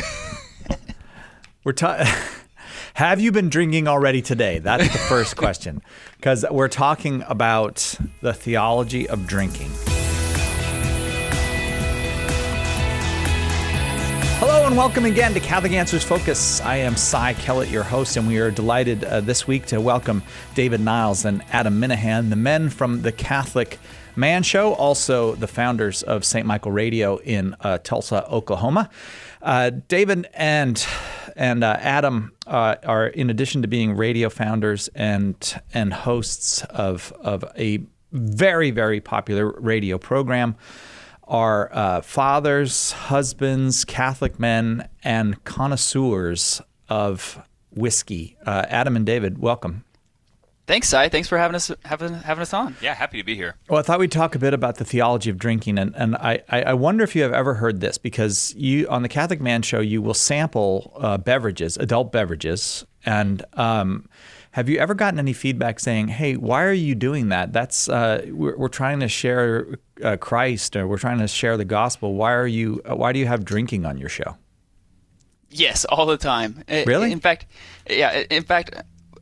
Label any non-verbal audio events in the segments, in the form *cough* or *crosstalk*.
*laughs* We're ta- *laughs* Have you been drinking already today? That's the first *laughs* question. Because we're talking about the theology of drinking. Hello and welcome again to Catholic Answers Focus. I am Cy Kellett, your host, and we are delighted uh, this week to welcome David Niles and Adam Minihan, the men from the Catholic Man Show, also the founders of St. Michael Radio in uh, Tulsa, Oklahoma. Uh, David and and uh, Adam uh, are, in addition to being radio founders and and hosts of of a very very popular radio program, are uh, fathers, husbands, Catholic men, and connoisseurs of whiskey. Uh, Adam and David, welcome. Thanks, Cy. Thanks for having us having having us on. Yeah, happy to be here. Well, I thought we'd talk a bit about the theology of drinking, and, and I, I wonder if you have ever heard this because you on the Catholic Man Show you will sample uh, beverages, adult beverages, and um, have you ever gotten any feedback saying, "Hey, why are you doing that? That's uh, we're, we're, trying to share uh, Christ, or we're trying to share the gospel. Why are you? Uh, why do you have drinking on your show?" Yes, all the time. Really? In fact, yeah. In fact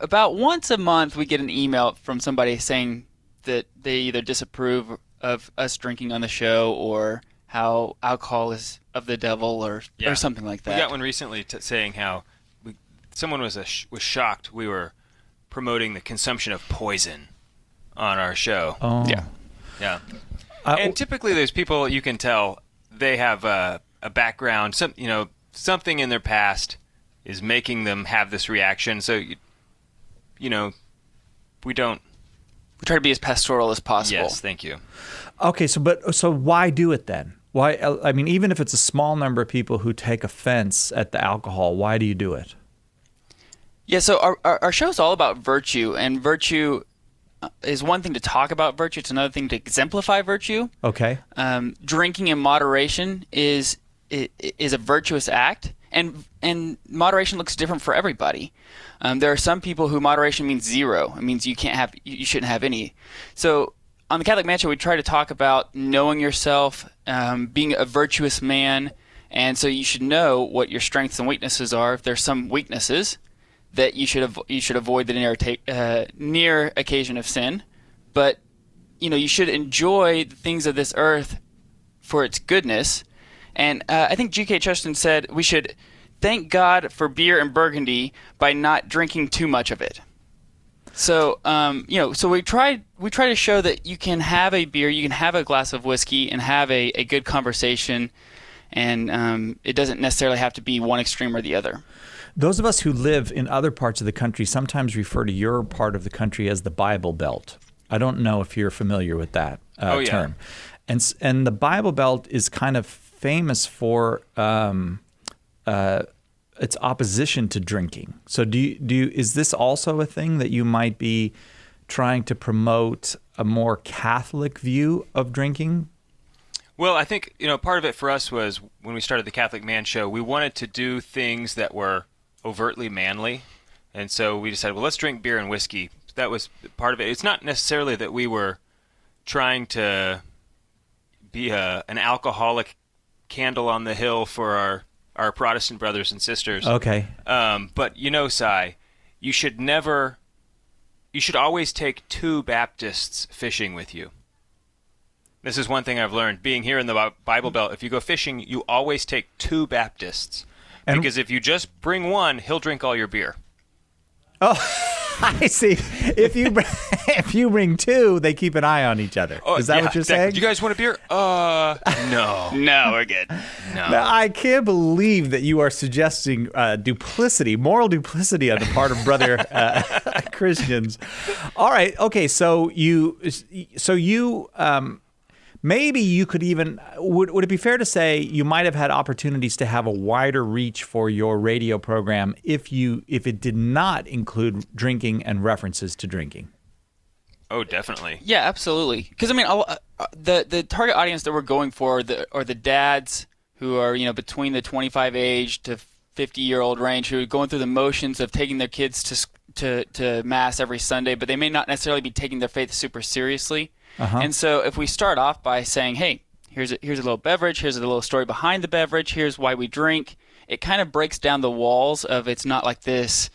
about once a month we get an email from somebody saying that they either disapprove of us drinking on the show or how alcohol is of the devil or yeah. or something like that. We got one recently t- saying how we, someone was sh- was shocked we were promoting the consumption of poison on our show. Oh. Yeah. Yeah. Uh, and typically there's people you can tell they have a, a background, some you know, something in their past is making them have this reaction. So you, you know, we don't. We try to be as pastoral as possible. Yes, thank you. Okay, so but so why do it then? Why? I mean, even if it's a small number of people who take offense at the alcohol, why do you do it? Yeah, so our our, our show is all about virtue, and virtue uh, is one thing to talk about virtue; it's another thing to exemplify virtue. Okay. Um, drinking in moderation is is a virtuous act, and and moderation looks different for everybody. Um, there are some people who moderation means zero. It means you can't have, you shouldn't have any. So on the Catholic Man we try to talk about knowing yourself, um, being a virtuous man, and so you should know what your strengths and weaknesses are. If there's some weaknesses that you should you should avoid the near uh, near occasion of sin, but you know you should enjoy the things of this earth for its goodness. And uh, I think G.K. Chesterton said we should thank God for beer and Burgundy by not drinking too much of it. So, um, you know, so we try we try to show that you can have a beer, you can have a glass of whiskey, and have a, a good conversation, and um, it doesn't necessarily have to be one extreme or the other. Those of us who live in other parts of the country sometimes refer to your part of the country as the Bible Belt. I don't know if you're familiar with that uh, oh, yeah. term, and and the Bible Belt is kind of famous for. Um, uh, its opposition to drinking. So do you, do you, is this also a thing that you might be trying to promote a more Catholic view of drinking? Well, I think you know part of it for us was when we started the Catholic Man Show. We wanted to do things that were overtly manly, and so we decided, well, let's drink beer and whiskey. That was part of it. It's not necessarily that we were trying to be a, an alcoholic candle on the hill for our our Protestant brothers and sisters. Okay. Um, but you know, Cy, you should never, you should always take two Baptists fishing with you. This is one thing I've learned being here in the Bible Belt. If you go fishing, you always take two Baptists. And because if you just bring one, he'll drink all your beer. Oh. *laughs* I see. If you *laughs* if you bring two, they keep an eye on each other. Oh, Is that yeah, what you're exactly. saying? You guys want a beer? Uh, no, *laughs* no, we're good. No. Now, I can't believe that you are suggesting uh, duplicity, moral duplicity on the part of brother uh, Christians. All right, okay. So you, so you. Um, maybe you could even would, would it be fair to say you might have had opportunities to have a wider reach for your radio program if you if it did not include drinking and references to drinking? Oh definitely. Yeah absolutely. Because i mean uh, the the target audience that we're going for the, are the dads who are you know between the 25 age to 50 year old range who are going through the motions of taking their kids to to to mass every sunday but they may not necessarily be taking their faith super seriously uh-huh. And so if we start off by saying, hey, here's a, here's a little beverage, here's a little story behind the beverage, here's why we drink, it kind of breaks down the walls of it's not like this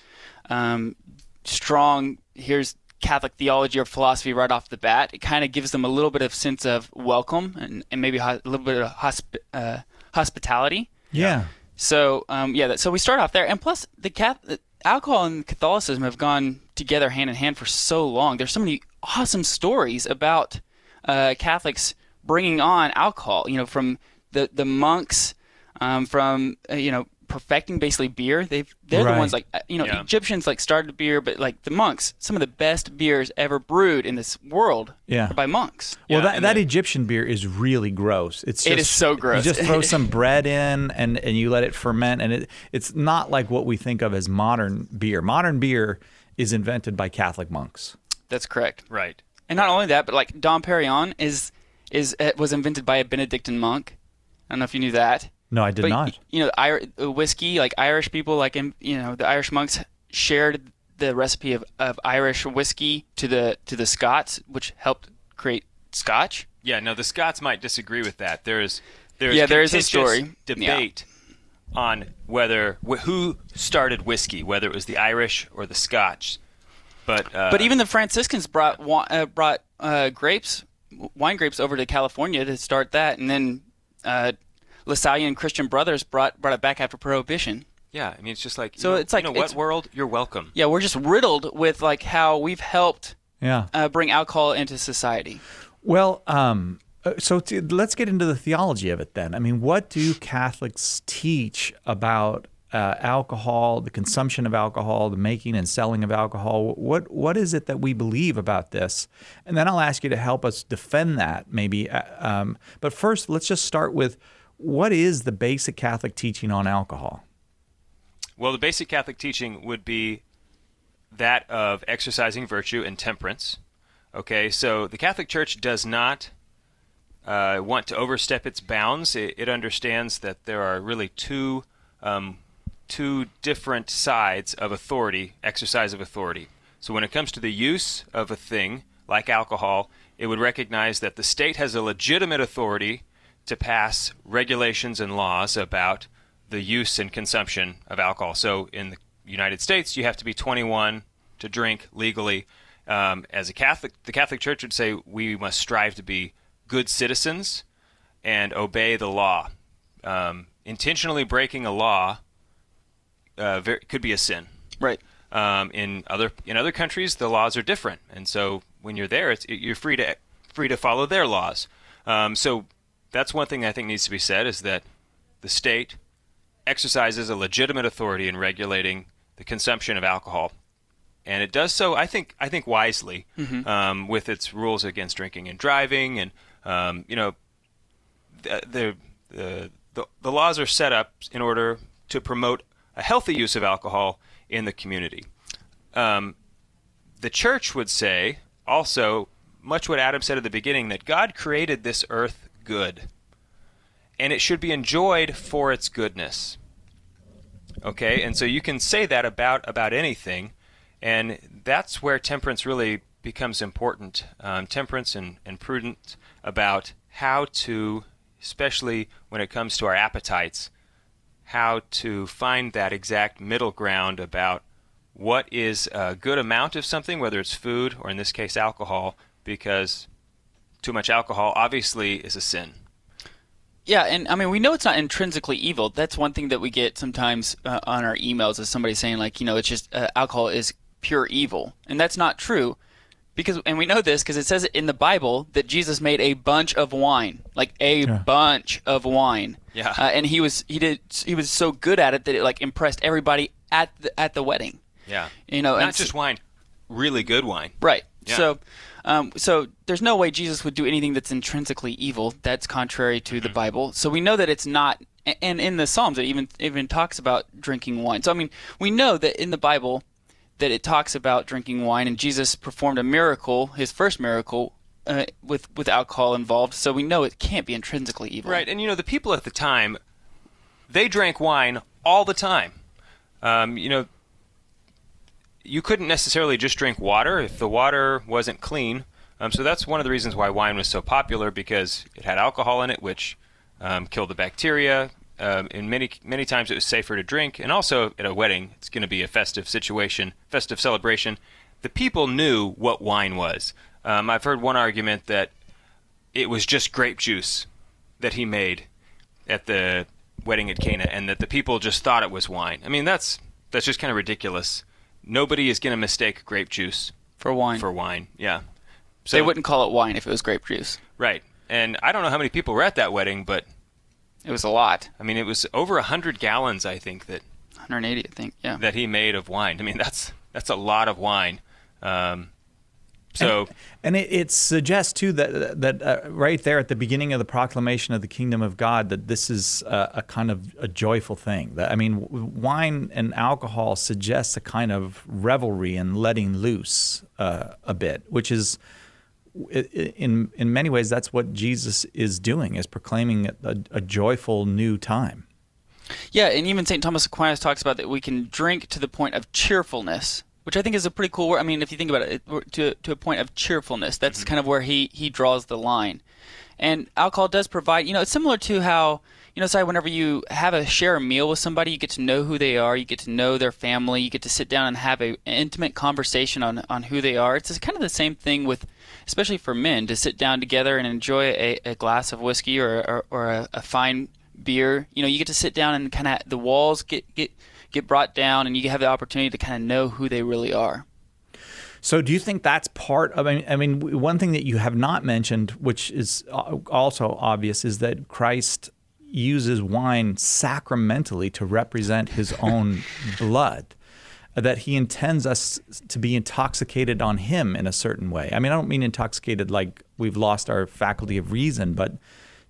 um, strong. Here's Catholic theology or philosophy right off the bat. It kind of gives them a little bit of sense of welcome and, and maybe ho- a little bit of hosp- uh, hospitality. Yeah. So um, yeah, that, so we start off there, and plus the Catholic, alcohol and Catholicism have gone together hand in hand for so long. There's so many awesome stories about uh, Catholics bringing on alcohol. You know, from the the monks, um, from uh, you know perfecting basically beer. They've they're Right. the ones like uh, you know Yeah. Egyptians like started beer, but like the monks, some of the best beers ever brewed in this world Yeah. by monks. Well, Yeah, that, that the- Egyptian beer is really gross. It's just, is so gross. You just throw some *laughs* bread in and, and you let it ferment, and it it's not like what we think of as modern beer. Modern beer is invented by Catholic monks. That's correct. Right. And not only that, but like Dom Perignon is is uh, was invented by a Benedictine monk. I don't know if you knew that. No, I did but not. you know, Ir- uh, whiskey, like Irish people, like you know, the Irish monks shared the recipe of, of Irish whiskey to the to the Scots, which helped create Scotch. Yeah, no, the Scots might disagree with that. There is there is Yeah, there is a story. Yeah. debate on whether wh- who started whiskey, whether it was the Irish or the Scotch. But uh, But even the Franciscans brought uh, brought uh, grapes, wine grapes, over to California to start that, and then uh, LaSalle and Christian Brothers brought brought it back after Prohibition. yeah, I mean it's just like So you know, it's like- you know what world you're welcome. Yeah, we're just riddled with like how we've helped Yeah. uh, bring alcohol into society. Well, um, uh, so t- let's get into the theology of it then. I mean, what do Catholics teach about uh, alcohol, the consumption of alcohol, the making and selling of alcohol? What what is it that we believe about this? And then I'll ask you to help us defend that, maybe. uh, Um, but first, let's just start with what is the basic Catholic teaching on alcohol? Well, the basic Catholic teaching would be that of exercising virtue and temperance. Okay, so the Catholic Church does not uh, want to overstep its bounds. It, it understands that there are really two um, two different sides of authority, exercise of authority. So when it comes to the use of a thing like alcohol, it would recognize that the state has a legitimate authority to pass regulations and laws about the use and consumption of alcohol. So in the United States, you have to be 21 to drink legally. Um, as a Catholic, the Catholic Church would say we must strive to be good citizens and obey the law. Um, intentionally breaking a law uh, ver- could be a sin. Right. Um, in other in other countries, the laws are different, and so when you're there, it's, you're free to free to follow their laws. Um, so that's one thing I think needs to be said is that the state exercises a legitimate authority in regulating the consumption of alcohol, and it does so, I think, I think wisely, um, with its rules against drinking and driving, and um, you know, the the the the laws are set up in order to promote a healthy use of alcohol in the community. Um, the church would say also much what Adam said at the beginning that God created this earth good, and it should be enjoyed for its goodness. Okay, and so you can say that about about anything, and that's where temperance really becomes important. Um, temperance and, and prudence about how to, especially when it comes to our appetites, how to find that exact middle ground about what is a good amount of something, whether it's food or in this case alcohol, because too much alcohol obviously is a sin. Yeah, and I mean, we know it's not intrinsically evil. That's one thing that we get sometimes uh, on our emails is somebody saying like, you know, it's just uh, alcohol is pure evil, and that's not true. Because and we know this because it says in the Bible that Jesus made a bunch of wine, like a bunch of wine. Yeah. Uh, and he was he did he was so good at it that it like impressed everybody at the, at the wedding. Yeah. You know, not just wine, really good wine. Right. Yeah. So, um, so there's no way Jesus would do anything that's intrinsically evil. That's contrary to Mm-hmm. the Bible. So we know that it's not. And in the Psalms, it even even talks about drinking wine. So I mean, we know that in the Bible that it talks about drinking wine, and Jesus performed a miracle, his first miracle, uh, with with alcohol involved. So we know it can't be intrinsically evil. Right, and you know the people at the time, they drank wine all the time. Um, you know, you couldn't necessarily just drink water if the water wasn't clean. Um, so that's one of the reasons why wine was so popular because it had alcohol in it, which um, killed the bacteria. um, in many many times it was safer to drink, and also at a wedding, it's going to be a festive situation, festive celebration. The people knew what wine was. Um, I've heard one argument that it was just grape juice that he made at the wedding at Cana, and that the people just thought it was wine. I mean, that's that's just kind of ridiculous. Nobody is going to mistake grape juice for wine. for wine. Yeah. So they wouldn't call it wine if it was grape juice. right. And I don't know how many people were at that wedding, but It was a lot. I mean, it was over a hundred gallons, I think that 180, I think. Yeah. that he made of wine. I mean, that's that's a lot of wine. Um, so And it, it suggests too that that uh, right there at the beginning of the proclamation of the kingdom of God that this is a, a kind of a joyful thing. That I mean, wine and alcohol suggests a kind of revelry and letting loose uh, a bit, which is in in many ways that's what Jesus is doing is proclaiming a, a joyful new time. Yeah, and even St. Thomas Aquinas talks about that we can drink to the point of cheerfulness, which I think is a pretty cool word. I mean, if you think about it, it to, to a point of cheerfulness, that's mm-hmm. kind of where he, he draws the line. And alcohol does provide, you know, it's similar to how, you know, say whenever you have a share a meal with somebody, you get to know who they are, you get to know their family, you get to sit down and have a, an intimate conversation on, on who they are. It's kind of the same thing with, especially for men, to sit down together and enjoy a, a glass of whiskey or, or, or a, a fine beer. You know, you get to sit down and kind of the walls get get get brought down, and you have the opportunity to kind of know who they really are. So, do you think that's part of? I mean, I mean, w- one thing that you have not mentioned, which is uh, also obvious, is that Christ uses wine sacramentally to represent His *laughs* own blood. That He intends us to be intoxicated on Him in a certain way. I mean, I don't mean intoxicated like we've lost our faculty of reason, but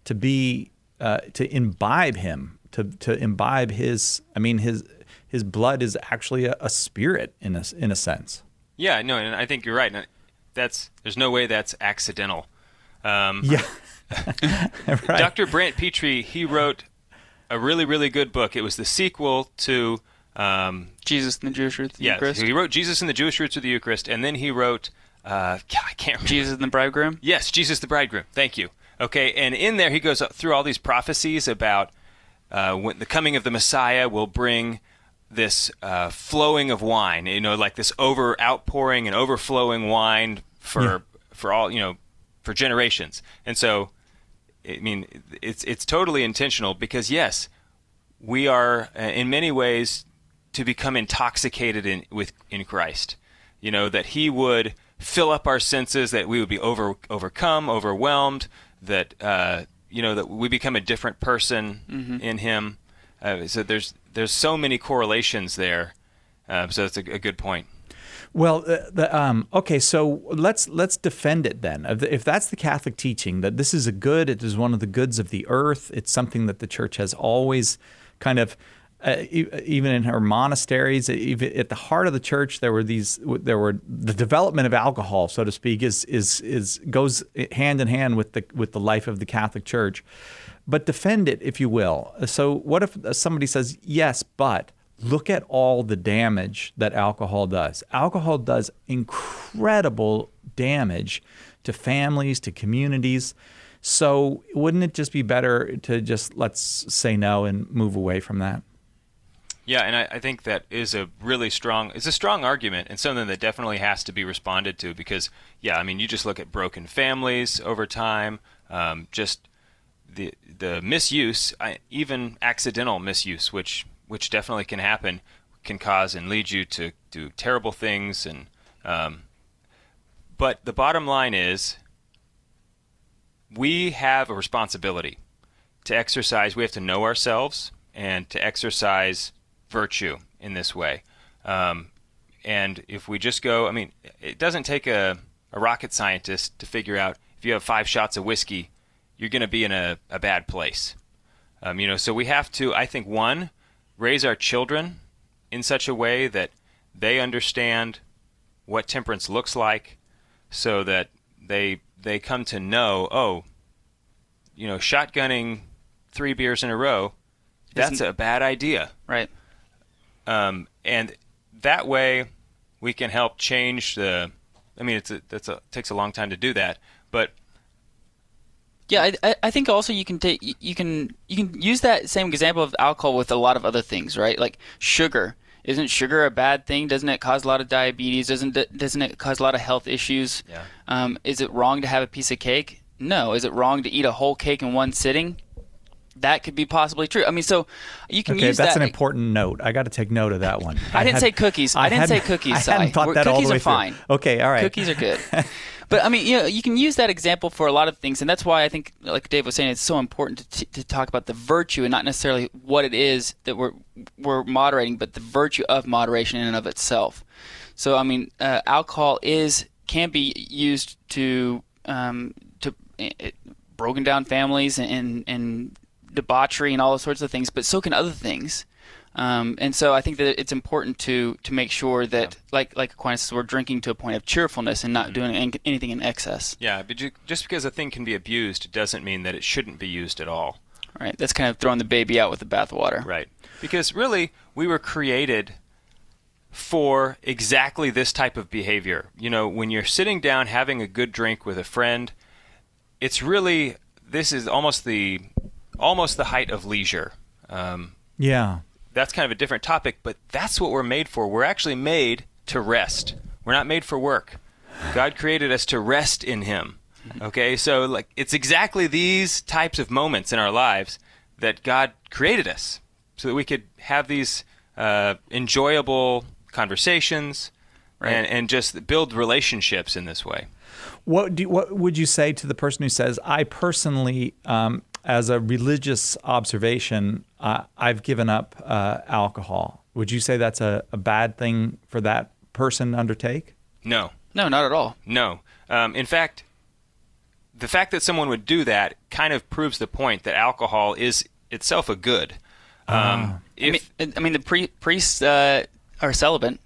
to be uh, to imbibe Him, to to imbibe His. I mean, His His blood is actually a, a spirit in a in a sense. yeah, no, and I think you're right. That's there's no way that's accidental. Um, Yeah. *laughs* *laughs* right. Dr. Brant Pitre, he wrote a really, really good book. It was the sequel to, um, Jesus and the Jewish Roots of the yeah, Eucharist. he wrote Jesus and the Jewish Roots of the Eucharist, and then he wrote, uh, *laughs* I can't remember. Jesus and the Bridegroom. Yes, Jesus the Bridegroom. Thank you. Okay, and in there he goes through all these prophecies about uh, when the coming of the Messiah will bring this uh, flowing of wine. You know, like this over outpouring and overflowing wine for Yeah. for all you know for generations. And so, I mean, it's it's totally intentional because yes, we are uh, in many ways to become intoxicated in with in Christ. You know that He would fill up our senses, that we would be over overcome, overwhelmed, that uh, you know that we become a different person in Him. Uh, so there's there's so many correlations there. Uh, so it's a, a good point. Well, uh, the, um, okay, so let's let's defend it then. If, that's the Catholic teaching that this is a good, it is one of the goods of the earth. It's something that the Church has always kind of, uh, even in her monasteries, at the heart of the Church, there were these, there were the development of alcohol, so to speak, is is is goes hand in hand with the with the life of the Catholic Church. But defend it, if you will. So, what if somebody says yes, but look at all the damage that alcohol does. Alcohol does incredible damage to families, to communities. So, wouldn't it just be better to just let's say no and move away from that? Yeah, and I, I think that is a really strong. It's a strong argument and something that definitely has to be responded to because, yeah, I mean, you just look at broken families over time, um, just the the misuse, even accidental misuse, which which definitely can happen, can cause and lead you to do terrible things. And um, but the bottom line is, we have a responsibility to exercise. We have to know ourselves and to exercise virtue in this way. Um, and if we just go, I mean, it doesn't take a, a rocket scientist to figure out if you have five shots of whiskey, you're going to be in a, a bad place. Um, you know, so we have to, I think, one, raise our children in such a way that they understand what temperance looks like, so that they they come to know, oh, you know, shotgunning three beers in a row, that's Isn't- a bad idea. Right. Um, and that way, we can help change the. I mean, it's a, that's a takes a long time to do that, but Yeah, I- I, I think also you can take you- can you can use that same example of alcohol with a lot of other things, right? Like sugar. Isn't sugar a bad thing? Doesn't it cause a lot of diabetes? Doesn't it, doesn't it cause a lot of health issues? Yeah. Um, is it wrong to have a piece of cake? No. Is it wrong to eat a whole cake in one sitting? That could be possibly true. I mean, so you can Okay, use that's that. an important note. I got to take note of that one. I didn't had- say cookies. I didn't say cookies, *laughs* I hadn't thought that all the cookies way are through. fine. Okay, all right. Cookies are good. *laughs* but I mean, you know, you can use that example for a lot of things, and that's why I think, like Dave was saying, it's so important to, t- to talk about the virtue and not necessarily what it is that we're we're moderating, but the virtue of moderation in and of itself. So I mean, uh, alcohol is can be used to um, to it, broken down families and and debauchery and all sorts of things, but so can other things. Um, and so I think that it's important to to make sure that, like like Aquinas says, we're drinking to a point of cheerfulness and not doing an- anything in excess. Yeah, but ju- just because a thing can be abused doesn't mean that it shouldn't be used at all. Right? That's kind of throwing the baby out with the bathwater. Right. Because really, we were created for exactly this type of behavior. You know, when you're sitting down having a good drink with a friend, it's really this is almost the almost the height of leisure. Um, Yeah. That's kind of a different topic, but that's what we're made for. We're actually made to rest. We're not made for work. God created us to rest in Him. Okay, so like it's exactly these types of moments in our lives that God created us, so that we could have these uh, enjoyable conversations and, and just build relationships in this way. What do what would you say to the person who says, "I personally, um, as a religious observation, uh, I've given up uh, alcohol"? Would you say that's a, a bad thing for that person to undertake? No, No, not at all. No. Um, in fact, the fact that someone would do that kind of proves the point that alcohol is itself a good. Um, if I mean, I mean the pri- priests uh, are celibate.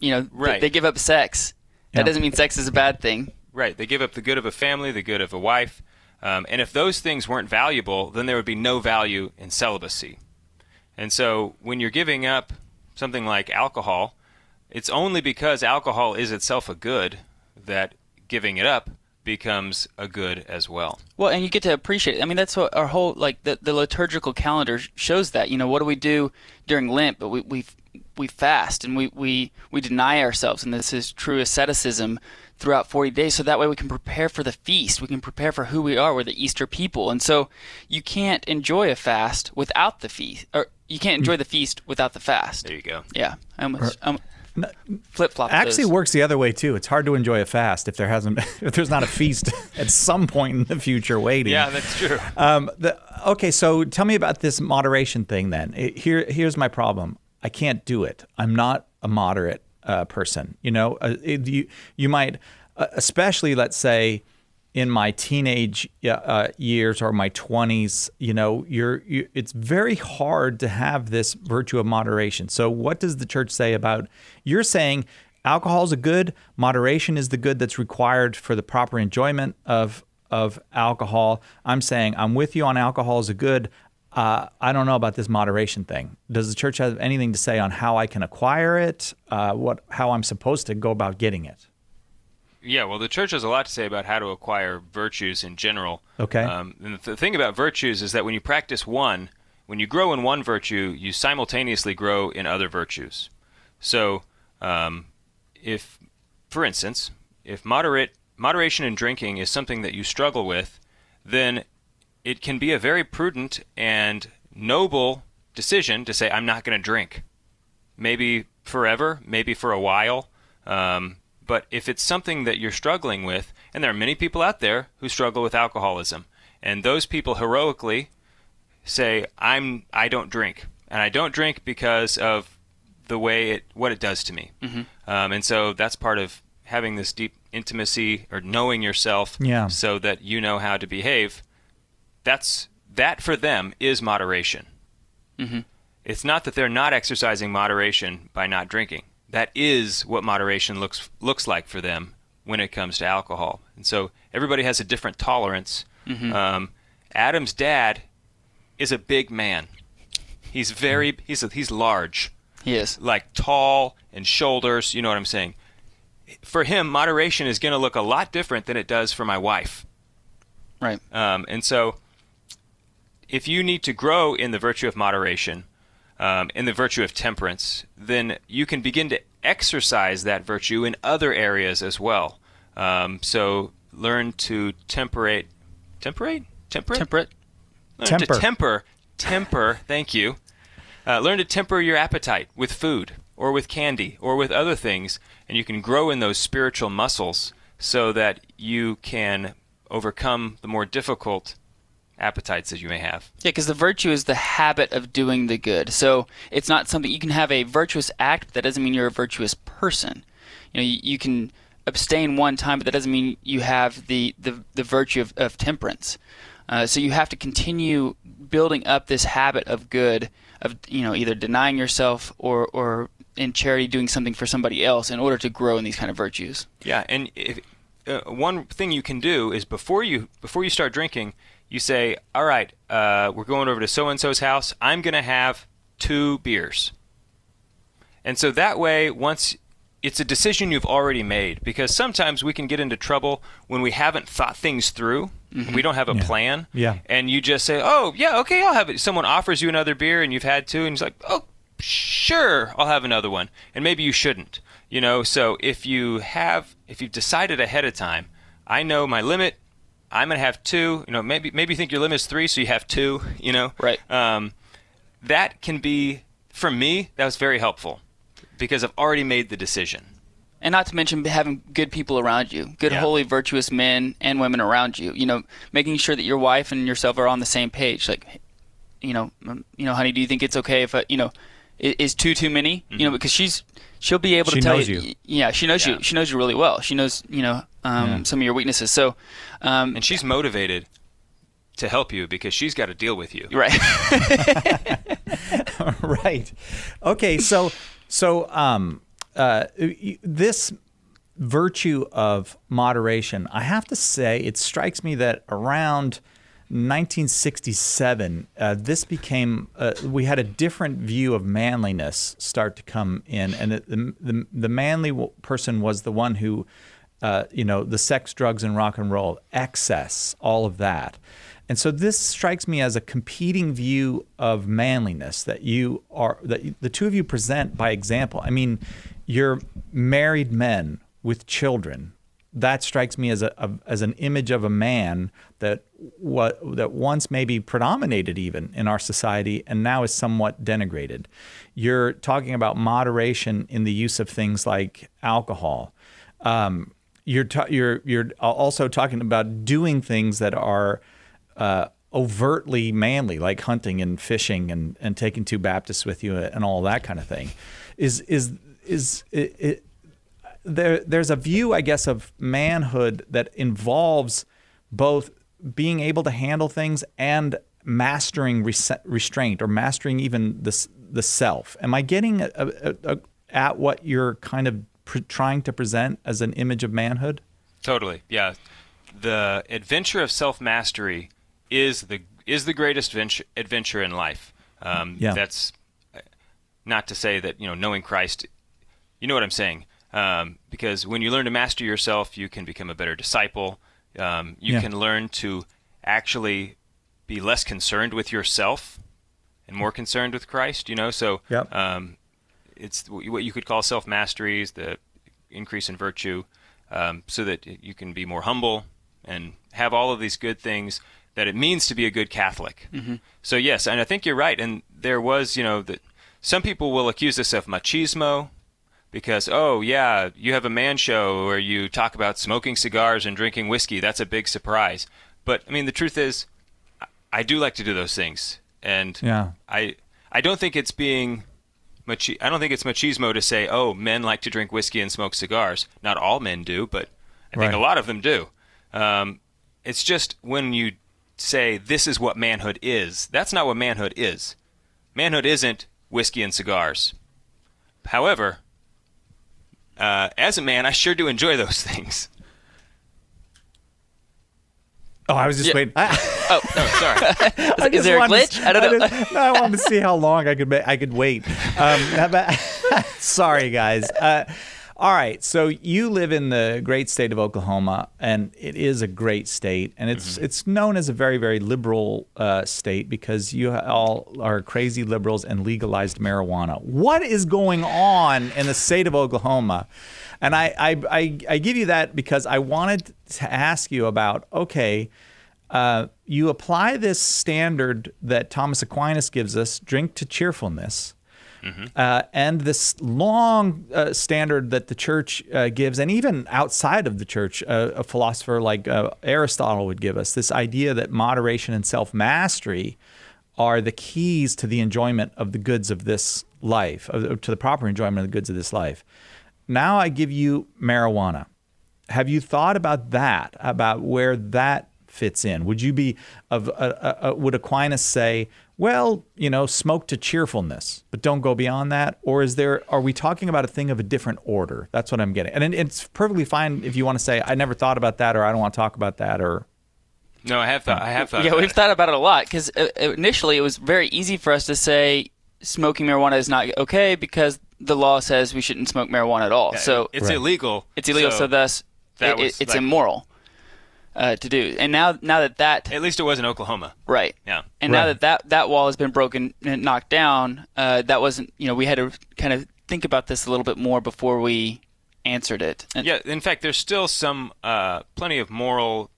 You know, th- Right. they give up sex. That Yeah. doesn't mean sex is a bad thing. right, they give up the good of a family, the good of a wife, um, and if those things weren't valuable, then there would be no value in celibacy. And so, when you're giving up something like alcohol, it's only because alcohol is itself a good that giving it up becomes a good as well. Well, and you get to appreciate it. I mean, that's what our whole like the, the liturgical calendar shows that. You know, what do we do during Lent? But we we we fast and we we we deny ourselves, and this is true asceticism throughout 40 days. So that way we can prepare for the feast. We can prepare for who we are. We're the Easter people, and so you can't enjoy a fast without the feast, or you can't enjoy the feast without the fast. There you go. Yeah, I almost I'm flip flop. Actually, it works the other way too. It's hard to enjoy a fast if there hasn't *laughs* if there's not a feast *laughs* at some point in the future waiting. Yeah, that's true. Um, the, okay, so tell me about this moderation thing then. It- here, here's my problem. I can't do it. I'm not a moderate uh, person. You know, uh, it, you you might, uh, especially let's say, in my teenage uh, years or my 20s. You know, you're you, it's very hard to have this virtue of moderation. So, what does the church say about? You're saying alcohol is a good, moderation is the good that's required for the proper enjoyment of of alcohol. I'm saying I'm with you on alcohol is a good. Uh, I don't know about this moderation thing. Does the church have anything to say on how I can acquire it? Uh, what how I'm supposed to go about getting it? Yeah, well, the church has a lot to say about how to acquire virtues in general. Okay. Um, and the thing about virtues is that when you practice one, when you grow in one virtue, you simultaneously grow in other virtues. So, um, if, for instance, if moderate moderation in drinking is something that you struggle with, then it can be a very prudent and noble decision to say, "I'm not going to drink." Maybe forever, maybe for a while. Um, but if it's something that you're struggling with, and there are many people out there who struggle with alcoholism, and those people heroically say, "I'm I don't drink, and I don't drink because of the way it what it does to me," um, and so that's part of having this deep intimacy or knowing yourself, Yeah. so that you know how to behave. That's that for them is moderation. It's not that they're not exercising moderation by not drinking. That is what moderation looks looks like for them when it comes to alcohol. And so everybody has a different tolerance. Um, Adam's dad is a big man. He's very he's a, he's large, He is. like tall and shoulders. You know what I'm saying? For him, moderation is going to look a lot different than it does for my wife. Right. Um, and so, if you need to grow in the virtue of moderation, um, in the virtue of temperance, then you can begin to exercise that virtue in other areas as well. Um, so, learn to temperate, temperate, temperate, Temperate. Learn Temper. to temper, temper. thank you. Uh, learn to temper your appetite with food or with candy or with other things, and you can grow in those spiritual muscles so that you can overcome the more difficult appetites that you may have. Yeah, because the virtue is the habit of doing the good. So it's not something you can have a virtuous act, but that doesn't mean you're a virtuous person. You know, you, you can abstain one time, but that doesn't mean you have the the, the virtue of, of temperance. Uh, so you have to continue building up this habit of good, of you know either denying yourself or or in charity doing something for somebody else in order to grow in these kind of virtues. Yeah, and if, uh, one thing you can do is before you before you start drinking, you say, "All right, uh, we're going over to so and so's house. I'm going to have two beers." And so that way, once it's a decision you've already made, because sometimes we can get into trouble when we haven't thought things through. We don't have a Yeah. plan. Yeah. And you just say, "Oh, yeah, okay, I'll have it." Someone offers you another beer, and you've had two, and he's like, "Oh, sure, I'll have another one." And maybe you shouldn't. You know, so if you have, if you've decided ahead of time, I know my limit. I'm gonna have two. You know, maybe maybe you think your limit is three, so you have two. You know, Right. Um, that can be for me. That was very helpful because I've already made the decision. And not to mention having good people around you, good, Yeah. holy, virtuous men and women around you. You know, making sure that your wife and yourself are on the same page. Like, you know, you know, honey, do you think it's okay if, uh, you know, i- is two too many? You know, because she's she'll be able She to tell knows you. you. Yeah, she knows Yeah. you. She knows you really well. She knows, you know, um, Yeah. some of your weaknesses. So, um, And she's motivated to help you because she's got to deal with you. right. *laughs* right. Okay. So, so um, uh, this virtue of moderation, I have to say, it strikes me that around 1967, uh, this became uh, we had a different view of manliness start to come in, and the, the the manly person was the one who, uh, you know, the sex, drugs, and rock and roll, excess, all of that. And so this strikes me as a competing view of manliness that you are that the two of you present by example. I mean, you're married men with children. That strikes me as a, a as an image of a man that what that once maybe predominated even in our society and now is somewhat denigrated. You're talking about moderation in the use of things like alcohol. Um, you're ta- you're you're also talking about doing things that are uh, overtly manly, like hunting and fishing and, and taking two Baptists with you and all that kind of thing. Is is is it, there? There's a view, I guess, of manhood that involves both being able to handle things and mastering res- restraint or mastering even the the self. Am I getting a, a, a, at what you're kind of pr- trying to present as an image of manhood? Totally. Yeah. The adventure of self mastery is the is the greatest venture, adventure in life. Um, Yeah. That's uh, not to say that you know knowing Christ. You know what I'm saying. Um, because when you learn to master yourself, you can become a better disciple. Um, you Yeah. can learn to actually be less concerned with yourself and more concerned with Christ. You know, so Yep. um, it's what you could call self mastery is the increase in virtue, um, so that you can be more humble and have all of these good things that it means to be a good Catholic. So yes, and I think you're right. And there was, you know, that some people will accuse us of machismo because oh yeah, you have a man show where you talk about smoking cigars and drinking whiskey. That's a big surprise. But I mean, the truth is, I- do like to do those things, and Yeah. I I don't think it's being machi- I don't think it's machismo to say, oh, men like to drink whiskey and smoke cigars. Not all men do, but I think Right. a lot of them do. Um, it's just when you say this is what manhood is, that's not what manhood is. Manhood isn't whiskey and cigars. However, uh, as a man, I sure do enjoy those *laughs* things. Oh, I was just Yeah. waiting. *laughs* oh, Oh, sorry. *laughs* I is there a wanted to- glitch? I don't know. just- no, I wanted to see how long I could I could wait. Um, sorry, guys. Uh, All right, so you live in the great state of Oklahoma, and it is a great state, and it's Mm-hmm. it's known as a very very liberal uh, state because you all are crazy liberals and legalized marijuana. What is going on in the state of Oklahoma? And I I, I, I give you that because I wanted to ask you about okay. Uh, you apply this standard that Thomas Aquinas gives us, drink to cheerfulness, uh, and this long uh, standard that the church uh, gives, and even outside of the church, uh, a philosopher like uh, Aristotle would give us this idea that moderation and self mastery are the keys to the enjoyment of the goods of this life, to the proper enjoyment of the goods of this life. Now I give you marijuana. Have you thought about that? About where that fits in? Would you be of? Uh, uh, uh, would Aquinas say, well, you know, smoke to cheerfulness, but don't go beyond that? Or is there? Are we talking about a thing of a different order? That's what I'm getting. And it's perfectly fine if you want to say, I never thought about that, or I don't want to talk about that, or No, I have thought. I have thought. yeah, about we've it. thought about it a lot because uh, uh, initially it was very easy for us to say smoking marijuana is not okay because the law says we shouldn't smoke marijuana at all. so it's Right. illegal. it's illegal. So, thus, that it, was it's like- immoral uh, to do. And now, now that that At least it was in Oklahoma. right, Yeah. and now that, that that wall has been broken and knocked down, uh, that wasn't you know we had to kind of think about this a little bit more before we answered it. And, Yeah, in fact, there's still some uh, plenty of moral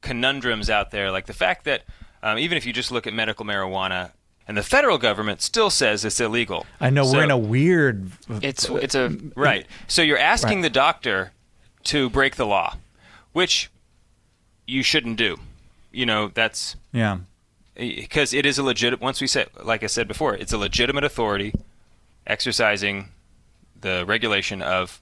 conundrums out there, like the fact that um, even if you just look at medical marijuana, and the federal government still says it's illegal. I know So- we're in a weird. It's it's a right. So you're asking Right. the doctor to break the law, which you shouldn't do. You know, that's Yeah. because it is a legit. Once we said, like I said before, it's a legitimate authority exercising the regulation of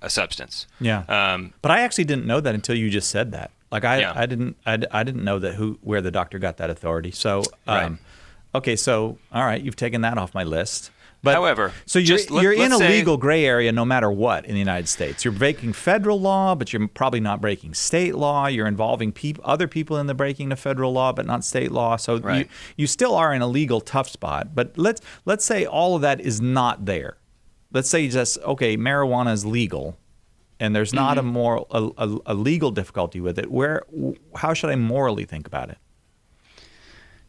a substance. Yeah. Um, But I actually didn't know that until you just said that. Like I, Yeah. I didn't, I, I didn't know that who, where the doctor got that authority. So, um, Right. okay, so all right, you've taken that off my list. But However, so you're let- you're in a legal gray area no matter what in the United States. You're breaking federal law, but you're probably not breaking state law. You're involving peop- other people in the breaking of federal law, but not state law. So you, Right. you still are in a legal tough spot. But let's let's say all of that is not there. Let's say just okay, marijuana is legal, and there's not a mm-hmm. moral a, a, a legal difficulty with it. Where how should I morally think about it?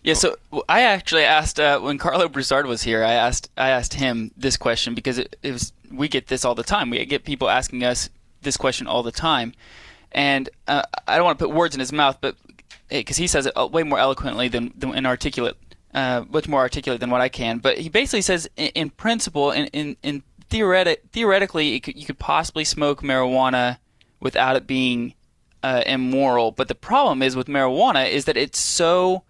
Yeah, so I actually asked uh, when Karlo Broussard was here. I asked I asked him this question because it, it was we get this all the time. We get people asking us this question all the time, and uh, I don't want to put words in his mouth, but because he says it uh, way more eloquently than than and articulate, uh, much more articulate than what I can. But he basically says, in, in principle, in in, in theoretic, theoretically, could, you could possibly smoke marijuana without it being uh, immoral. But the problem is with marijuana is that it's so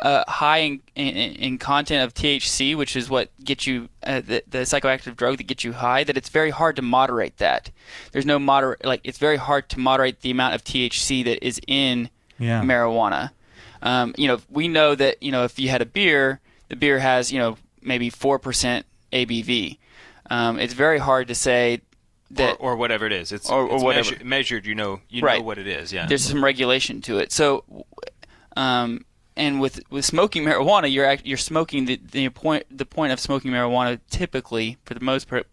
uh, high in, in, in content of THC, which is what gets you uh, the, the psychoactive drug that gets you high, that it's very hard to moderate that. There's no moder like it's very hard to moderate the amount of THC that is in Yeah. marijuana. Um, you know, we know that you know if you had a beer, the beer has you know maybe four percent ABV. Um, it's very hard to say that or, or whatever it is. It's, Or- or it's whatever. measure- measured. You know, you Right. know what it is. Yeah. there's some regulation to it. So, um, and with with smoking marijuana, you're act, you're smoking the, the point the point of smoking marijuana typically for the most part,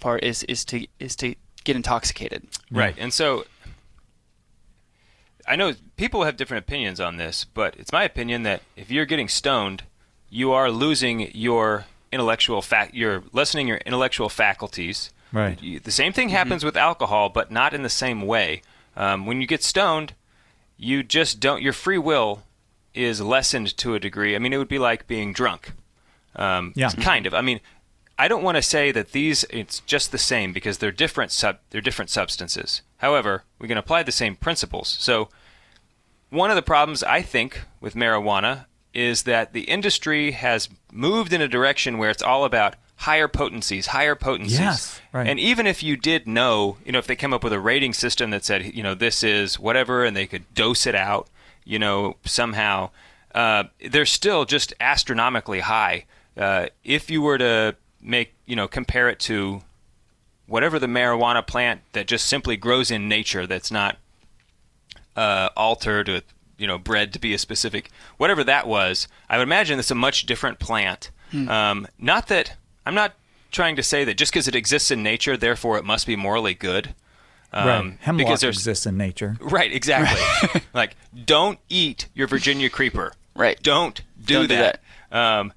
part is is to is to get intoxicated. Right. And so I know people have different opinions on this, but it's my opinion that if you're getting stoned, you are losing your intellectual fact you're lessening your intellectual faculties. Right. You- The same thing happens with alcohol, but not in the same way. Um, when you get stoned, you just don't your free will is lessened to a degree. I mean, it would be like being drunk. Um, Yeah. kind of. I mean, I don't want to say that these it's just the same because they're different sub they're different substances. However, we can apply the same principles. So, one of the problems I think with marijuana is that the industry has moved in a direction where it's all about higher potencies, higher potencies. Yes, right. And even if you did know, you know, if they came up with a rating system that said, you know, this is whatever, and they could dose it out, you know, somehow, uh, they're still just astronomically high. Uh, if you were to make, you know, compare it to whatever the marijuana plant that just simply grows in nature, that's not uh, altered with, you know, bred to be a specific, whatever that was, I would imagine it's a much different plant. Um, not that I'm not trying to say that just because it exists in nature, therefore it must be morally good. Um, right. Hemlock because exists in nature. Right. Exactly. *laughs* like, don't eat your Virginia creeper. Right. Don't do Don't do that. Um,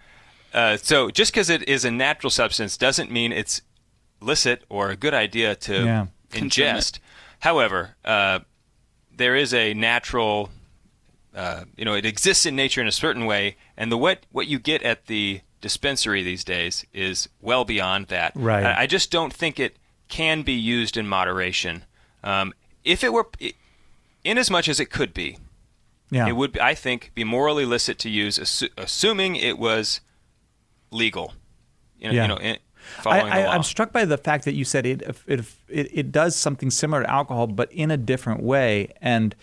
uh, so just because it is a natural substance doesn't mean it's licit or a good idea to Yeah. Ingest. However, uh, there is a natural, uh, you know, it exists in nature in a certain way, and the what what you get at the dispensary these days is well beyond that. Right. I, I just don't think it can be used in moderation. Um, if it were, in as much as it could be, Yeah. it would, I think, be morally licit to use, assu- assuming it was legal. You know, Yeah. you know in, I, I'm struck by the fact that you said it, it, it, it does something similar to alcohol, but in a different way. And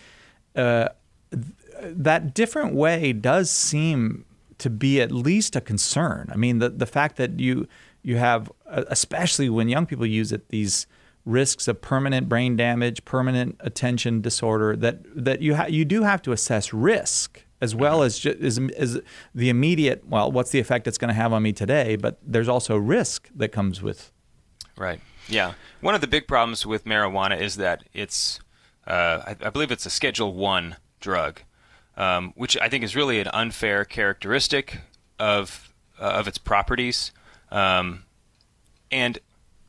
uh, th- that different way does seem to be at least a concern. I mean, the, the fact that you, you have, uh, especially when young people use it, these risks of permanent brain damage, permanent attention disorder, that, that you, ha- you do have to assess risk as well as, ju- as as the immediate. Well, what's the effect it's going to have on me today? But there's also risk that comes with. Right. Yeah. One of the big problems with marijuana is that it's, uh, I, I believe it's a Schedule One drug, um, which I think is really an unfair characteristic of uh, of its properties, um, and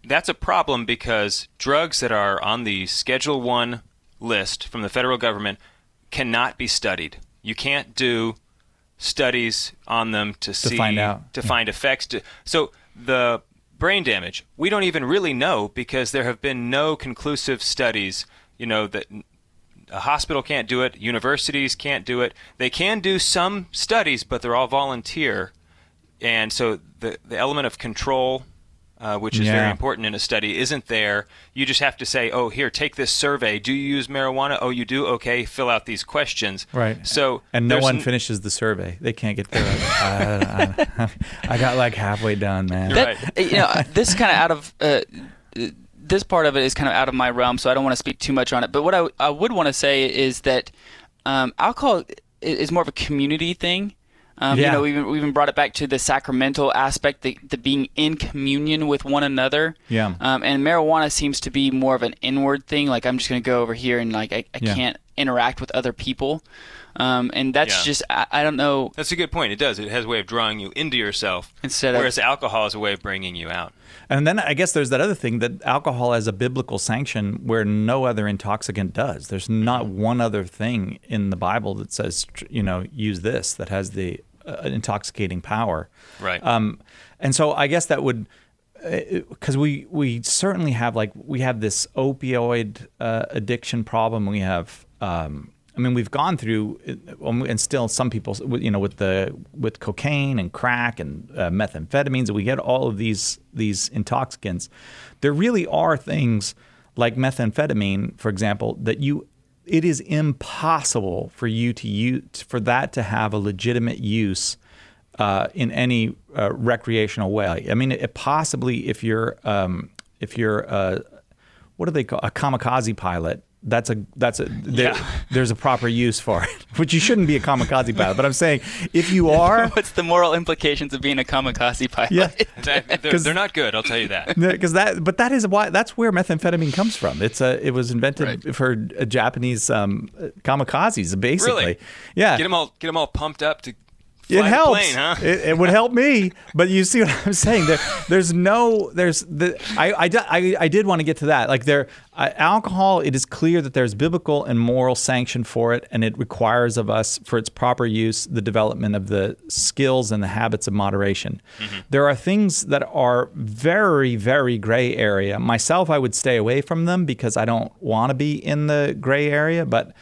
that's a problem because drugs that are on the Schedule One list from the federal government cannot be studied. You can't do studies on them to, see find out. to find effects. To, so the brain damage, we don't even really know because there have been no conclusive studies. You know that a hospital can't do it, universities can't do it. They can do some studies, but they're all volunteer, and so the the element of control. Uh, which is very important in a study, isn't there. You just have to say, "Oh, here, take this survey. Do you use marijuana? Oh, you do. Okay, fill out these questions." Right. So And no one n- finishes the survey. They can't get through it. I, I, I got like halfway done, man. Right. You know, this kind of out of uh, this part of it is kind of out of my realm, so I don't want to speak too much on it. But what I, I would want to say is that um, alcohol is more of a community thing. Um, Yeah. You know, we even, we even brought it back to the sacramental aspect, the, the being in communion with one another. Yeah. Um, and marijuana seems to be more of an inward thing. Like I'm just going to go over here and like I, I Yeah. can't interact with other people. Um, and that's Yeah. just I, I don't know. That's a good point. It does. It has a way of drawing you into yourself, Instead of- whereas alcohol is a way of bringing you out. And then I guess there's that other thing that alcohol has a biblical sanction where no other intoxicant does. There's not one other thing in the Bible that says, you know, use this that has the uh, intoxicating power. Right. Um, and so I guess that would, because we we certainly have like we have this opioid uh, addiction problem. We have. Um, I mean, we've gone through, uh, and still some people, you know, with the with cocaine and crack and uh, methamphetamines, we get all of these these intoxicants. There really are things like methamphetamine, for example, that you it is impossible for you to use for that to have a legitimate use uh, in any uh, recreational way. I mean, it, possibly if you're um, if you're uh, what do they call a kamikaze pilot? That's a that's a there, Yeah. there's a proper use for it. *laughs* Which you shouldn't be a kamikaze pilot, but I'm saying if you *laughs* are, What's the moral implications of being a kamikaze pilot? yeah, *laughs* That- they're, 'Cause- they're not good. I'll tell you that. because that but that is why that's where methamphetamine comes from. It's a it was invented Right. for Japanese um, kamikazes, basically. Really? Yeah, Get them all. Get 'em all pumped up to. It Fly the helps. plane, huh? it, it would help me, but you see *laughs* what I'm saying? There, there's no, there's the. I, I, I, I did want to get to that. Like there, uh, alcohol. It is clear that there's biblical and moral sanction for it, and it requires of us for its proper use the development of the skills and the habits of moderation. Mm-hmm. There are things that are very, very gray area. Myself, I would stay away from them because I don't want to be in the gray area, but.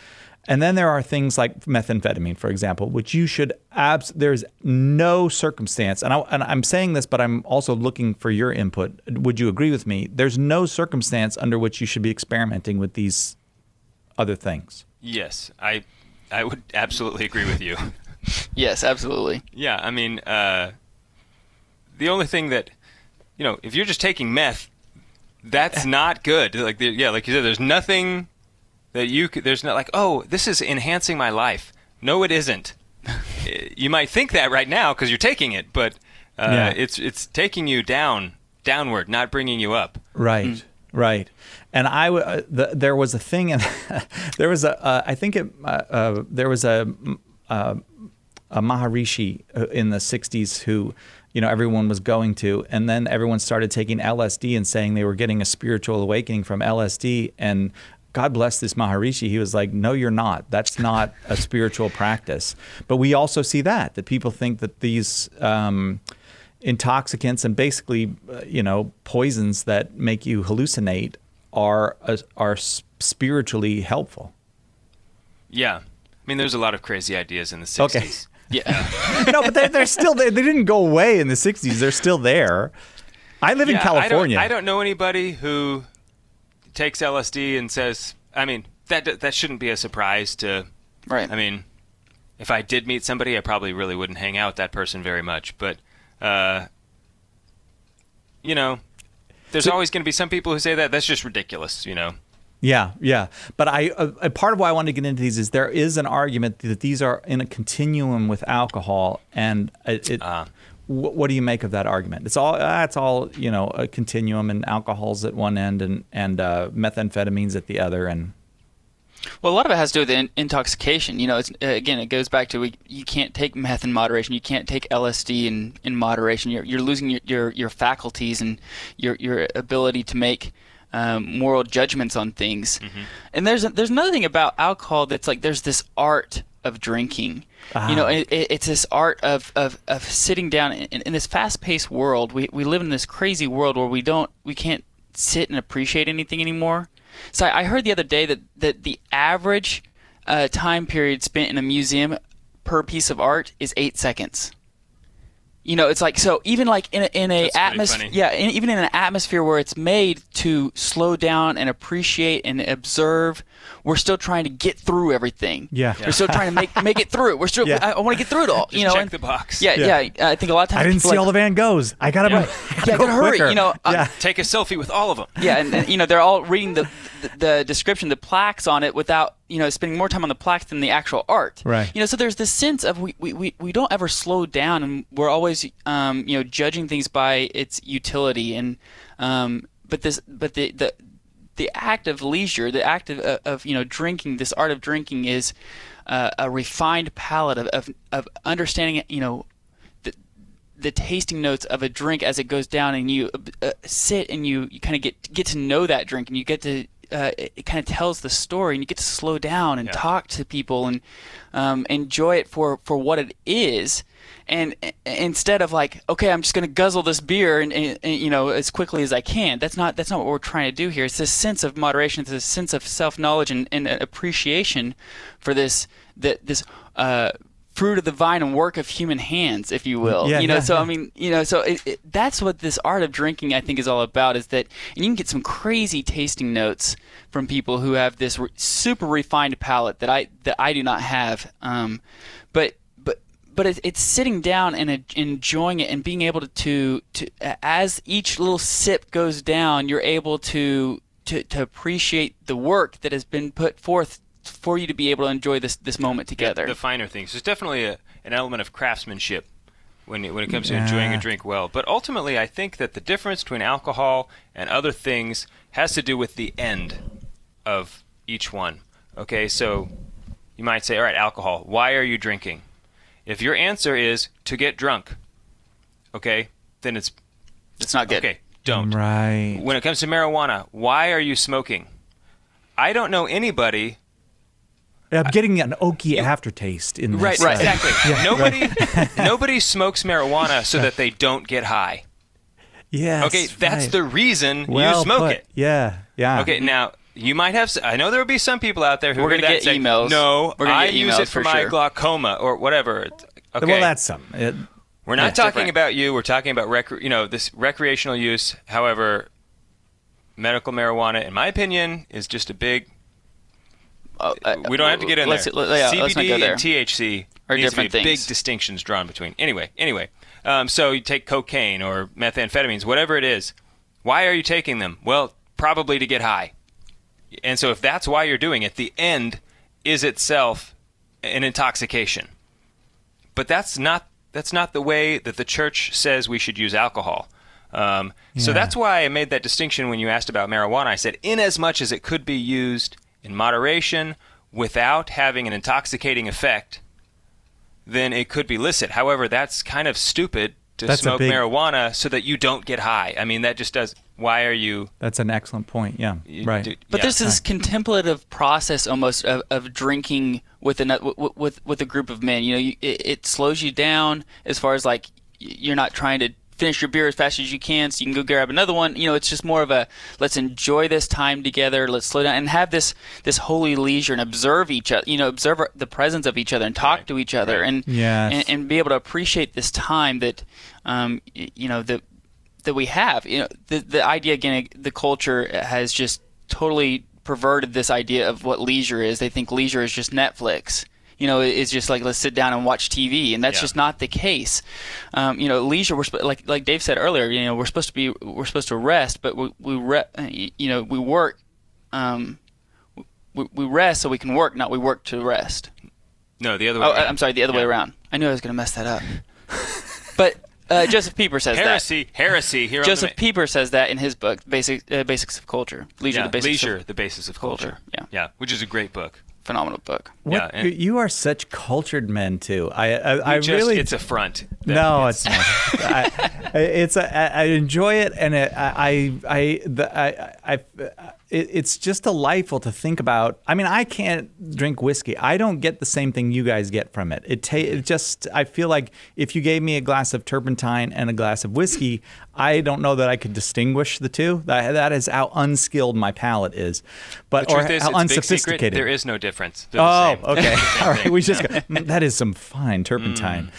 And then there are things like methamphetamine, for example, which you should abs. There's no circumstance, and, I, and I'm saying this, but I'm also looking for your input. Would you agree with me? There's no circumstance under which you should be experimenting with these other things. Yes, I. I would absolutely agree with you. *laughs* Yes, absolutely. Yeah, I mean, uh, the only thing that, you know, if you're just taking meth, that's *laughs* not good. Like, the- yeah, like you said, there's nothing that you could. There's not like, oh, this is enhancing my life. No, it isn't. *laughs* you might think that right now because you're taking it, but uh, Yeah. it's it's taking you down downward, not bringing you up. Right. Right, and I, uh, the, there was a thing, and *laughs* there was a uh, I think it uh, uh, there was a uh, a Maharishi uh, in the '60s who you know everyone was going to, and then everyone started taking LSD and saying they were getting a spiritual awakening from LSD, and God bless this Maharishi. He was like, "No, you're not. That's not a spiritual practice." But we also see that that people think that these um, intoxicants and basically, uh, you know, poisons that make you hallucinate are uh, are spiritually helpful. Yeah, I mean, there's a lot of crazy ideas in the '60s. Okay. Yeah. *laughs* no, but they're, they're still they, they didn't go away in the '60s. They're still there. I live in California. I don't, I don't know anybody who takes LSD and says, I mean, that that shouldn't be a surprise to. right. I mean, if I did meet somebody, I probably really wouldn't hang out with that person very much. But, uh, you know, there's always going to be some people who say that that's just ridiculous. You know. Yeah, yeah. But I, uh, part of why I wanted to get into these is there is an argument that these are in a continuum with alcohol, and it. it Ah. Wh- what do you make of that argument? It's all uh, it's all you know a continuum, and alcohol's at one end, and and uh, methamphetamines at the other, and Well, a lot of it has to do with in- intoxication. You know, it's uh, again, it goes back to we, you can't take meth in moderation. You can't take LSD in, in moderation. You're, you're losing your, your, your faculties and your your ability to make um, moral judgments on things. And there's a, there's another thing about alcohol that's like there's this art of drinking. You know, it, it, it's this art of, of, of sitting down in, in this fast-paced world. We, we live in this crazy world where we don't we can't sit and appreciate anything anymore. So I, I heard the other day that, that the average uh, time period spent in a museum per piece of art is eight seconds. You know, it's like so. Even like in a, in a atmosphere, yeah, in, even in an atmosphere where it's made to slow down and appreciate and observe, we're still trying to get through everything. Yeah. we're still trying to make make it through. We're still. *laughs* Yeah. I, I want to get through it all. *laughs* you know, check and- the box. Yeah, Yeah. yeah, I think a lot of times I didn't see like, all the Van Goghs. I gotta, Yeah. *laughs* I Yeah, go gotta hurry, quicker. you know, uh, yeah. Take a selfie with all of them. yeah, and, and you know they're all reading the, the the description, the plaques on it, without you know spending more time on the plaques than the actual art. Right. You know, so there's this sense of we, we, we, we don't ever slow down, and we're always um, you know judging things by its utility, and um, but this but the the the act of leisure, the act of, of you know drinking, this art of drinking is uh, a refined palate of, of of understanding you know the, the tasting notes of a drink as it goes down, and you uh, sit and you, you kind of get get to know that drink, and you get to uh, it, it kind of tells the story, and you get to slow down and Yeah. talk to people and um, enjoy it for for what it is. And uh, instead of like, okay, I'm just going to guzzle this beer and, and, and, you know as quickly as I can. That's not that's not what we're trying to do here. It's this sense of moderation. It's this sense of self knowledge and, and appreciation for this that this uh, fruit of the vine and work of human hands, if you will. Yeah, you know, yeah, so yeah. I mean, you know, so it, it, that's what this art of drinking, I think, is all about. Is that and you can get some crazy tasting notes from people who have this re- super refined palate that I that I do not have. Um, but but but it's, it's sitting down and en- enjoying it and being able to, to to as each little sip goes down, you're able to to to appreciate the work that has been put forth for you to be able to enjoy this this moment together. The finer things. There's definitely a, an element of craftsmanship when it, when it comes to enjoying a drink well. But ultimately, I think that the difference between alcohol and other things has to do with the end of each one. Okay, so you might say, all right, alcohol. Why are you drinking? If your answer is to get drunk, okay, then it's it's not good. okay. Don't. Right. When it comes to marijuana, why are you smoking? I don't know anybody I'm getting an oaky aftertaste in this. Right, uh, right. Exactly. *laughs* nobody *laughs* nobody smokes marijuana so that they don't get high. Yeah. Okay, that's right. the reason well you smoke put. it. Yeah, yeah. Okay, now you might have. I know there will be some people out there who We're gonna get and say, emails. No, We're gonna I get use it for, for my sure." glaucoma or whatever. Okay, Well, that's something. It- we're not talking different. about you. We're talking about rec- you know this recreational use. However, medical marijuana, in my opinion, is just a big. Uh, uh, We don't have to get in let's, there. let- yeah, let's not CBD go there. and THC Are needs to be different things. big distinctions drawn between. Anyway, anyway, um, so you take cocaine or methamphetamines, whatever it is. Why are you taking them? Well, probably to get high. And so, if that's why you're doing it, the end is itself an intoxication. But that's not that's not the way that the church says we should use alcohol. Um, So that's why I made that distinction when you asked about marijuana. I said, in as much as it could be used in moderation without having an intoxicating effect, then it could be licit. However, that's kind of stupid to That's smoke big- marijuana so that you don't get high. I mean, that just does. Why are you? That's an excellent point. Yeah. you right. do- But yeah. there's this contemplative process almost of, of drinking with, an, with with with a group of men. You know, you, it, it slows you down as far as like you're not trying to finish your beer as fast as you can, so you can go grab another one. You know, it's just more of a let's enjoy this time together. Let's slow down and have this this holy leisure and observe each other. You know, observe the presence of each other and talk Right. to each other Right. and, Yes. and and be able to appreciate this time that um you know that that we have. You know, the the idea again, the culture has just totally perverted this idea of what leisure is. They think leisure is just Netflix. You know, it's just like let's sit down and watch TV, and that's Yeah. just not the case. Um, you know, leisure. We're sp- like like Dave said earlier. You know, we're supposed to be we're supposed to rest, but we we re- uh, you know we work. Um, we, we rest so we can work, not we work to rest. no the other way. Oh, around. I'm sorry, the other way around. I knew I was going to mess that up. *laughs* but uh, Josef Pieper says that. Heresy, heresy. Here Josef the, Pieper says that in his book, Basic uh, Basics of Culture. Leisure, yeah, the Basics leisure, of the basis of Culture, culture. yeah. yeah, which is a great book. Phenomenal book. What, Yeah, and- you are such cultured men too. I I, I Just- really it's a front. That- no, it's not. I, I- it's a, I I enjoy it, and it, I I I, the, I, I it, it's just delightful to think about. I mean, I can't drink whiskey. I don't get the same thing you guys get from it. It, ta- it just I feel like if you gave me a glass of turpentine and a glass of whiskey, *laughs* I don't know that I could distinguish the two. That that is how unskilled my palate is, but The or is, how it's a big secret. unsophisticated. There is no difference. They're the Oh, same. *laughs* okay. All right. We just go, *laughs* "Mm, that is some fine turpentine.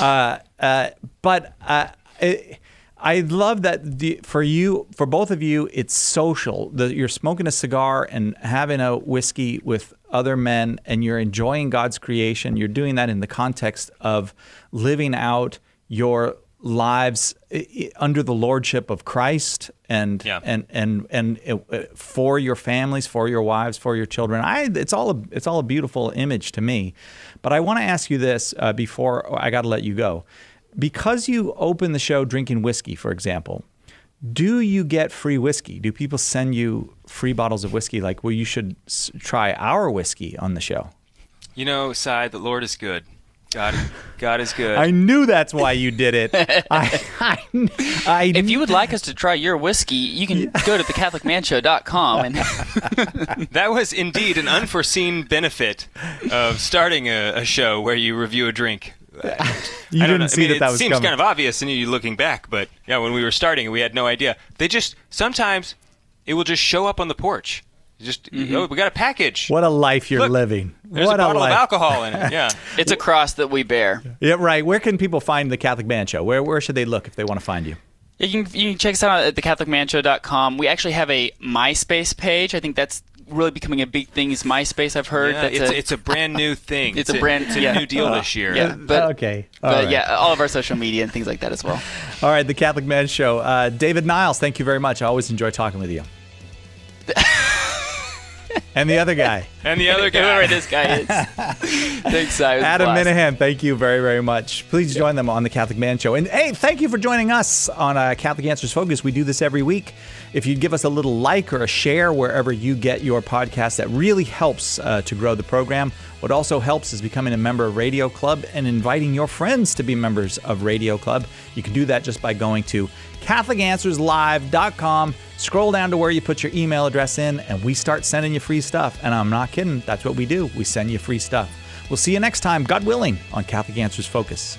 Uh, uh, but uh, I, I love that the, for you, for both of you, it's social. The, you're smoking a cigar and having a whiskey with other men, and you're enjoying God's creation. You're doing that in the context of living out your lives under the lordship of Christ and Yeah. and and and uh, for your families, for your wives, for your children. I it's all a, it's all a beautiful image to me. But I want to ask you this uh, before I got to let you go, because you open the show drinking whiskey, for example. Do you get free whiskey? Do people send you free bottles of whiskey? Like, well, you should s- try our whiskey on the show. You know, Cy, the Lord is good. God, God is good. *laughs* I knew that's why you did it. *laughs* I, I, I If you would like us to try your whiskey, you can go to thecatholicmanshow.com and *laughs* that was indeed an unforeseen benefit of starting a, a show where you review a drink. *laughs* You I didn't know. see I mean, that it that was seems coming. kind of obvious in you looking back, but yeah, when we were starting, we had no idea. They just sometimes it will just show up on the porch. Just oh, we got a package. What a life you're Look, living. There's what a bottle life. of alcohol in it. *laughs* Yeah. it's a cross that we bear. Yeah, right. Where can people find the Catholic Man Show? Where where should they look if they want to find you? You can, you can check us out at thecatholicmanshow.com. We actually have a MySpace page. I think that's really becoming a big thing is MySpace, I've heard. Yeah, that's it's, a, it's a brand new thing. It's a brand- it's a yeah. new deal this year. yeah, but, okay. All but right. yeah, all of our social media and things like that as well. *laughs* All right. The Catholic Man Show. Uh, David Niles, thank you very much. I always enjoy talking with you. *laughs* and the other guy, *laughs* And the other guy. Whoever guy. this guy is. *laughs* Thanks, Cy. It Adam blast. Minihan. Thank you very very much. Please join them on the Catholic Man Show. And hey, thank you for joining us on uh, Catholic Answers Focus. We do this every week. If you'd give us a little like or a share wherever you get your podcast, that really helps uh, to grow the program. What also helps is becoming a member of Radio Club and inviting your friends to be members of Radio Club. You can do that just by going to CatholicAnswersLive.com. Scroll down to where you put your email address in, and we start sending you free stuff. And I'm not kidding, that's what we do. We send you free stuff. We'll see you next time, God willing, on Catholic Answers Focus.